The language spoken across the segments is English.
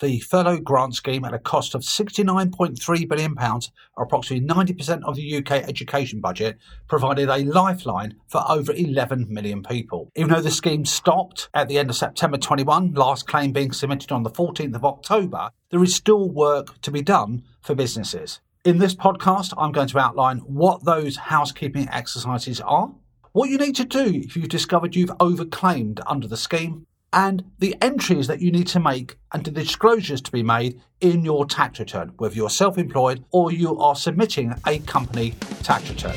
the furlough grant scheme at a cost of £69.3 billion, or approximately 90% of the UK education budget, provided a lifeline for over 11 million people. Even though the scheme stopped at the end of September 21, last claim being submitted on the 14th of October, there is still work to be done for businesses. In this podcast, I'm going to outline what those housekeeping exercises are, what you need to do if you've discovered you've overclaimed under the scheme, and the entries that you need to make and the disclosures to be made in your tax return, whether you're self employed or you are submitting a company tax return.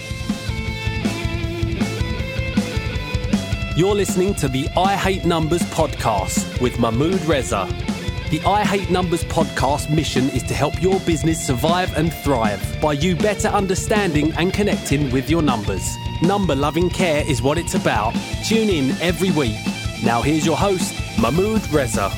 You're listening to the I Hate Numbers podcast with Mahmood Reza. The I Hate Numbers podcast mission is to help your business survive and thrive by you better understanding and connecting with your numbers. Number loving care is what it's about. Tune in every week now here's your host, Mahmood Reza.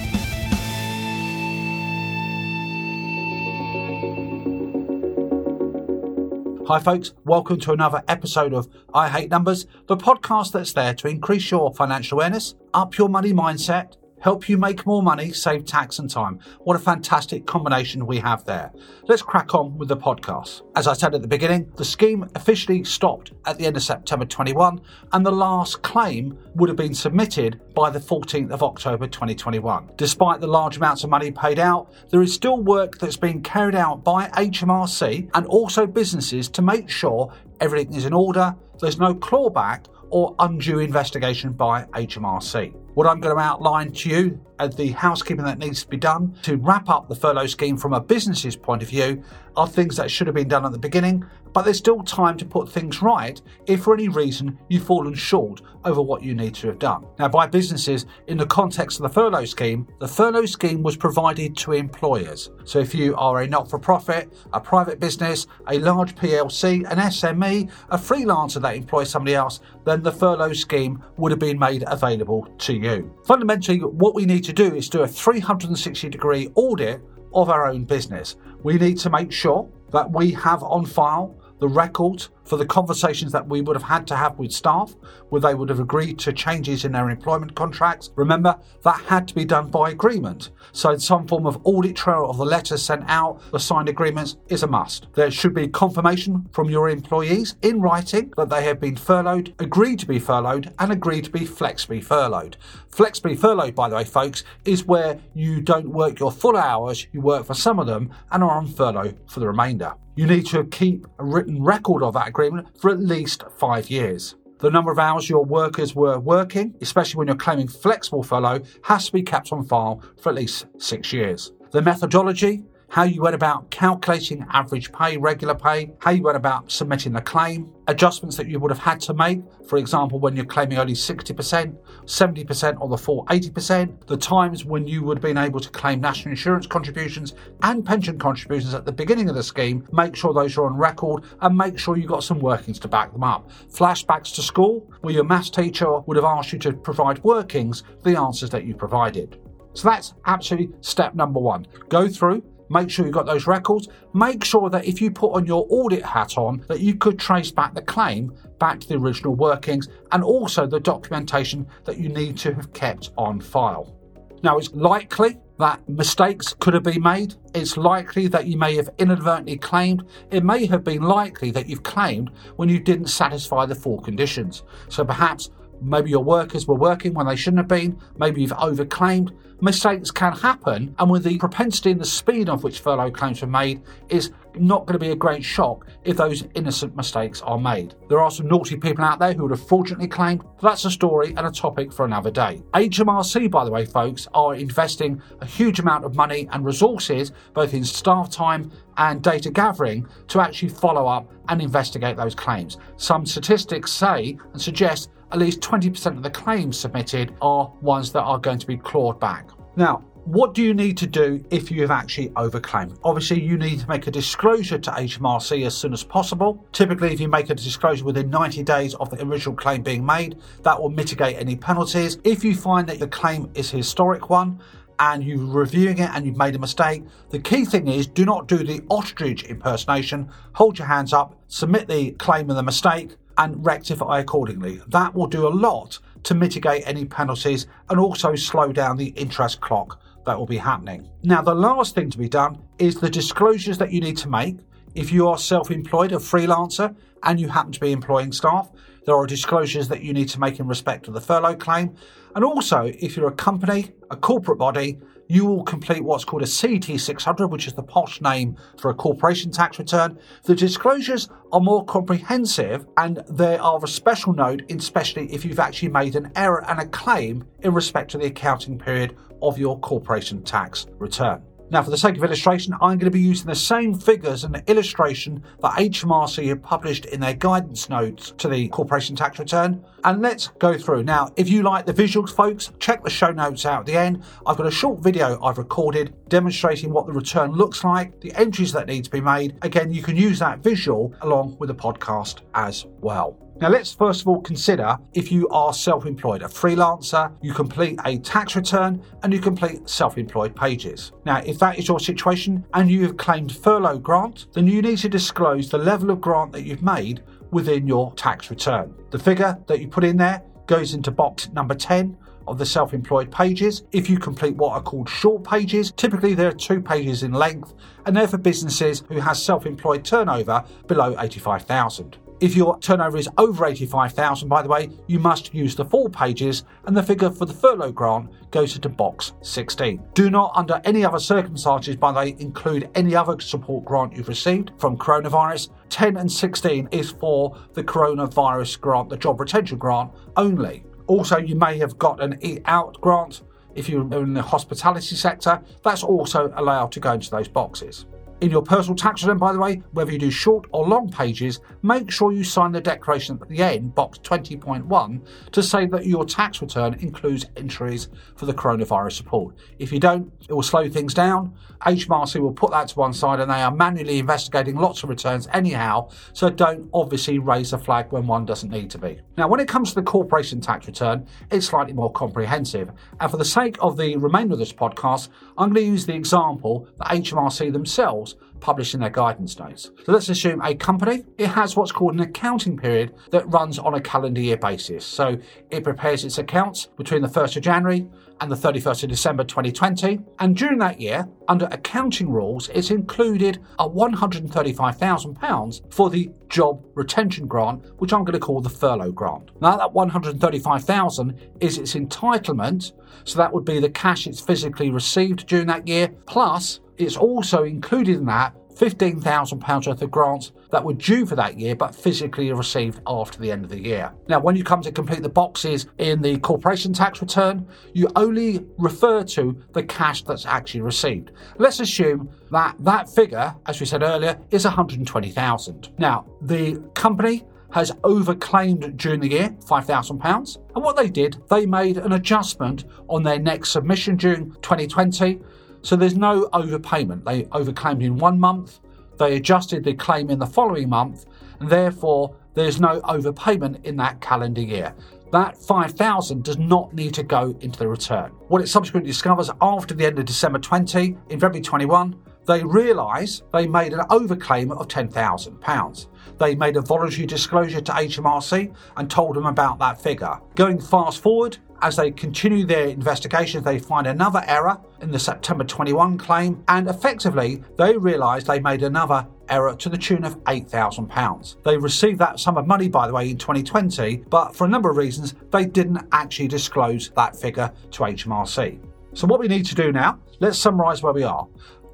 Hi, folks. Welcome to another episode of I Hate Numbers, the podcast that's there to increase your financial awareness, up your money mindset, help you make more money, save tax and time. What a fantastic combination we have there. Let's crack on with the podcast. As I said at the beginning, the scheme officially stopped at the end of September 21, and the last claim would have been submitted by the 14th of October 2021. Despite the large amounts of money paid out, there is still work that's being carried out by HMRC and also businesses to make sure everything is in order, there's no clawback or undue investigation by HMRC. What I'm going to outline to you as the housekeeping that needs to be done to wrap up the furlough scheme from a business's point of view are things that should have been done at the beginning, but there's still time to put things right if for any reason you've fallen short over what you need to have done. Now, by businesses, in the context of the furlough scheme, the furlough scheme was provided to employers. So if you are a not for profit, a private business, a large PLC, an SME, a freelancer that employs somebody else, then the furlough scheme would have been made available to you. Fundamentally, what we need to do is do a 360 degree audit of our own business. We need to make sure that we have on file the records for the conversations that we would have had to have with staff, where they would have agreed to changes in their employment contracts. Remember, that had to be done by agreement. So, some form of audit trail of the letters sent out, the signed agreements, is a must. There should be confirmation from your employees in writing that they have been furloughed, agreed to be furloughed, and agreed to be flexibly furloughed. Flexibly furloughed, by the way, folks, is where you don't work your full hours, you work for some of them, and are on furlough for the remainder. You need to keep a written record of that agreement for at least five years. The number of hours your workers were working, especially when you're claiming flexible furlough, has to be kept on file for at least six years. The methodology how you went about calculating average pay, regular pay, how you went about submitting the claim, adjustments that you would have had to make, for example, when you're claiming only 60%, 70%, or the full 80%, the times when you would have been able to claim national insurance contributions and pension contributions at the beginning of the scheme, make sure those are on record and make sure you've got some workings to back them up. Flashbacks to school, where your maths teacher would have asked you to provide workings for the answers that you provided. So that's absolutely step number one. Go through, Make sure you've got those records. Make sure that if you put on your audit hat on, that you could trace back the claim back to the original workings and also the documentation that you need to have kept on file. Now, it's likely that mistakes could have been made. It's likely that you may have inadvertently claimed. It may have been likely that you've claimed when you didn't satisfy the four conditions. So perhaps maybe your workers were working when they shouldn't have been. Maybe you've overclaimed mistakes can happen, and with the propensity and the speed of which furlough claims are made, is not going to be a great shock if those innocent mistakes are made. There are some naughty people out there who would have fraudulently claimed, but that's a story and a topic for another day. HMRC, by the way, folks, are investing a huge amount of money and resources, both in staff time and data gathering, to actually follow up and investigate those claims. Some statistics say and suggest at least 20% of the claims submitted are ones that are going to be clawed back. Now, what do you need to do if you have actually overclaimed? Obviously, you need to make a disclosure to HMRC as soon as possible. Typically, if you make a disclosure within 90 days of the original claim being made, that will mitigate any penalties. If you find that the claim is a historic one, and you're reviewing it and you've made a mistake, the key thing is do not do the ostrich impersonation. Hold your hands up, submit the claim and the mistake, and rectify accordingly. That will do a lot to mitigate any penalties and also slow down the interest clock that will be happening. Now, the last thing to be done is the disclosures that you need to make. If you are self employed, a freelancer, and you happen to be employing staff, there are disclosures that you need to make in respect of the furlough claim. And also, if you're a company, a corporate body, you will complete what's called a CT600, which is the posh name for a corporation tax return. The disclosures are more comprehensive and they are of a special note, especially if you've actually made an error and a claim in respect to the accounting period of your corporation tax return. Now, for the sake of illustration, I'm going to be using the same figures and illustration that HMRC have published in their guidance notes to the corporation tax return. And let's go through. Now, if you like the visuals, folks, check the show notes out at the end. I've got a short video I've recorded demonstrating what the return looks like, the entries that need to be made. Again, you can use that visual along with the podcast as well. Now, let's first of all consider if you are self employed, a freelancer, you complete a tax return and you complete self employed pages. Now, if that is your situation and you have claimed furlough grant, then you need to disclose the level of grant that you've made within your tax return. The figure that you put in there goes into box number 10 of the self employed pages. If you complete what are called short pages, typically there are two pages in length, and they're for businesses who has self employed turnover below 85,000. If your turnover is over 85,000, by the way, you must use the full pages and the figure for the furlough grant goes into box 16. Do not, under any other circumstances, by the way, include any other support grant you've received from coronavirus. 10 and 16 is for the coronavirus grant, the job retention grant only. Also, you may have got an eat out grant if you're in the hospitality sector. That's also allowed to go into those boxes. In your personal tax return, by the way, whether you do short or long pages, make sure you sign the declaration at the end, box 20.1, to say that your tax return includes entries for the coronavirus support. If you don't, it will slow things down. HMRC will put that to one side and they are manually investigating lots of returns anyhow, so don't obviously raise a flag when one doesn't need to be. Now, when it comes to the corporation tax return, it's slightly more comprehensive. And for the sake of the remainder of this podcast, I'm going to use the example that HMRC themselves published in their guidance notes. So let's assume a company, it has what's called an accounting period that runs on a calendar year basis. So it prepares its accounts between the 1st of January and the 31st of December 2020. And during that year, under accounting rules, it's included a £135,000 for the job retention grant, which I'm going to call the furlough grant. Now that £135,000 is its entitlement, so that would be the cash it's physically received during that year, plus it's also included in that £15,000 worth of grants that were due for that year but physically received after the end of the year. Now, when you come to complete the boxes in the corporation tax return, you only refer to the cash that's actually received. Let's assume that that figure, as we said earlier, is £120,000. Now, the company has overclaimed during the year £5,000. And what they did, they made an adjustment on their next submission during 2020 so there's no overpayment. They overclaimed in one month, they adjusted the claim in the following month, and therefore there's no overpayment in that calendar year. That 5,000 does not need to go into the return. What it subsequently discovers after the end of December 20, in February 21, they realise they made an overclaim of £10,000. They made a voluntary disclosure to HMRC and told them about that figure. Going fast forward, as they continue their investigations, they find another error in the September 21 claim, and effectively, they realise they made another error to the tune of £8,000. They received that sum of money, by the way, in 2020, but for a number of reasons, they didn't actually disclose that figure to HMRC. So, what we need to do now, let's summarise where we are.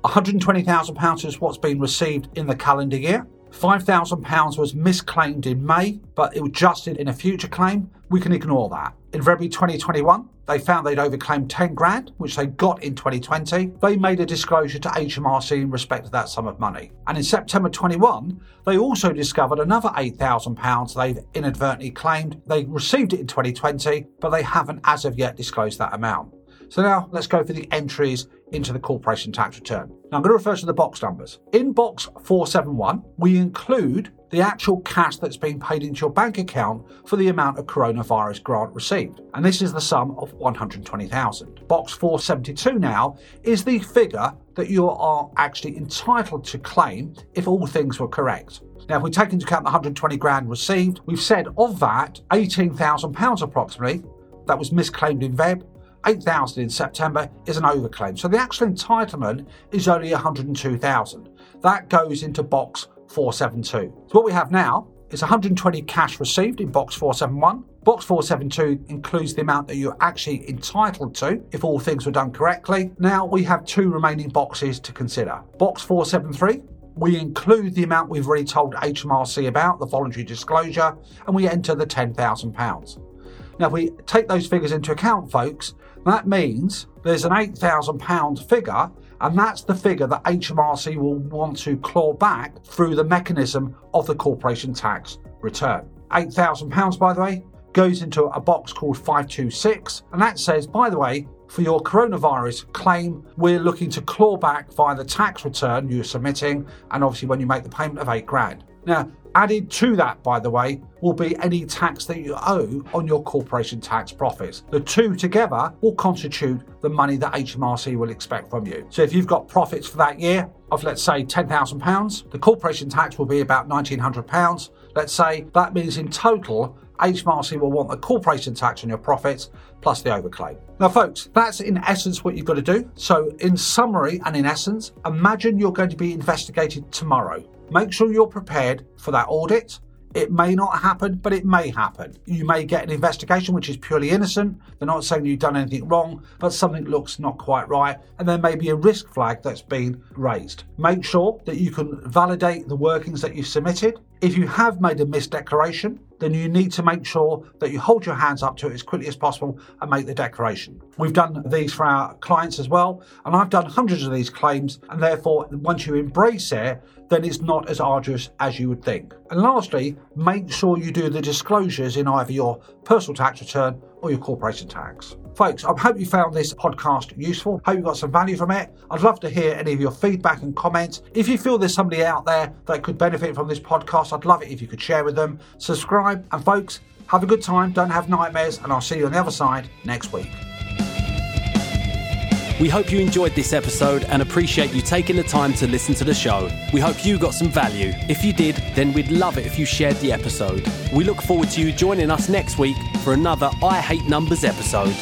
£120,000 is what's been received in the calendar year. £5,000 was misclaimed in May, but it was adjusted in a future claim. We can ignore that. In February 2021, they found they'd overclaimed 10 grand, which they got in 2020. They made a disclosure to HMRC in respect to that sum of money. And in September 21, they also discovered another £8,000 they've inadvertently claimed. They received it in 2020, but they haven't as of yet disclosed that amount. So now let's go for the entries into the corporation tax return. Now I'm going to refer to the box numbers. In box 471, we include the actual cash that's being paid into your bank account for the amount of coronavirus grant received. And this is the sum of 120,000. Box 472 now is the figure that you are actually entitled to claim if all things were correct. Now, if we take into account the 120 grand received, we've said of that, £18,000 approximately that was misclaimed in Feb 8,000 in September is an overclaim. So the actual entitlement is only 102,000. That goes into box 472. So what we have now is 120 cash received in box 471. Box 472 includes the amount that you're actually entitled to if all things were done correctly. Now we have two remaining boxes to consider. Box 473 we include the amount we've already told HMRC about, the voluntary disclosure, and we enter the £10,000. Now, if we take those figures into account, folks, that means there's an £8,000 figure, and that's the figure that HMRC will want to claw back through the mechanism of the corporation tax return. £8,000, by the way, goes into a box called 526, and that says, by the way, for your coronavirus claim, we're looking to claw back via the tax return you're submitting, and obviously when you make the payment of eight grand. Now, added to that, by the way, will be any tax that you owe on your corporation tax profits. The two together will constitute the money that HMRC will expect from you. So if you've got profits for that year of, let's say, £10,000, the corporation tax will be about £1,900. Let's say that means in total, HMRC will want the corporation tax on your profits plus the overclaim. Now, folks, that's in essence what you've got to do. So, in summary and in essence, imagine you're going to be investigated tomorrow. Make sure you're prepared for that audit. It may not happen, but it may happen. You may get an investigation which is purely innocent. They're not saying you've done anything wrong, but something looks not quite right, and there may be a risk flag that's been raised. Make sure that you can validate the workings that you've submitted. If you have made a misdeclaration, then you need to make sure that you hold your hands up to it as quickly as possible and make the declaration. We've done these for our clients as well, and I've done hundreds of these claims, and therefore, once you embrace it, then it's not as arduous as you would think. And lastly, make sure you do the disclosures in either your personal tax return or your corporation tax. Folks, I hope you found this podcast useful. Hope you got some value from it. I'd love to hear any of your feedback and comments. If you feel there's somebody out there that could benefit from this podcast, I'd love it if you could share with them. Subscribe, and folks, have a good time, don't have nightmares, and I'll see you on the other side next week. We hope you enjoyed this episode and appreciate you taking the time to listen to the show. We hope you got some value. If you did, then we'd love it if you shared the episode. We look forward to you joining us next week for another I Hate Numbers episode.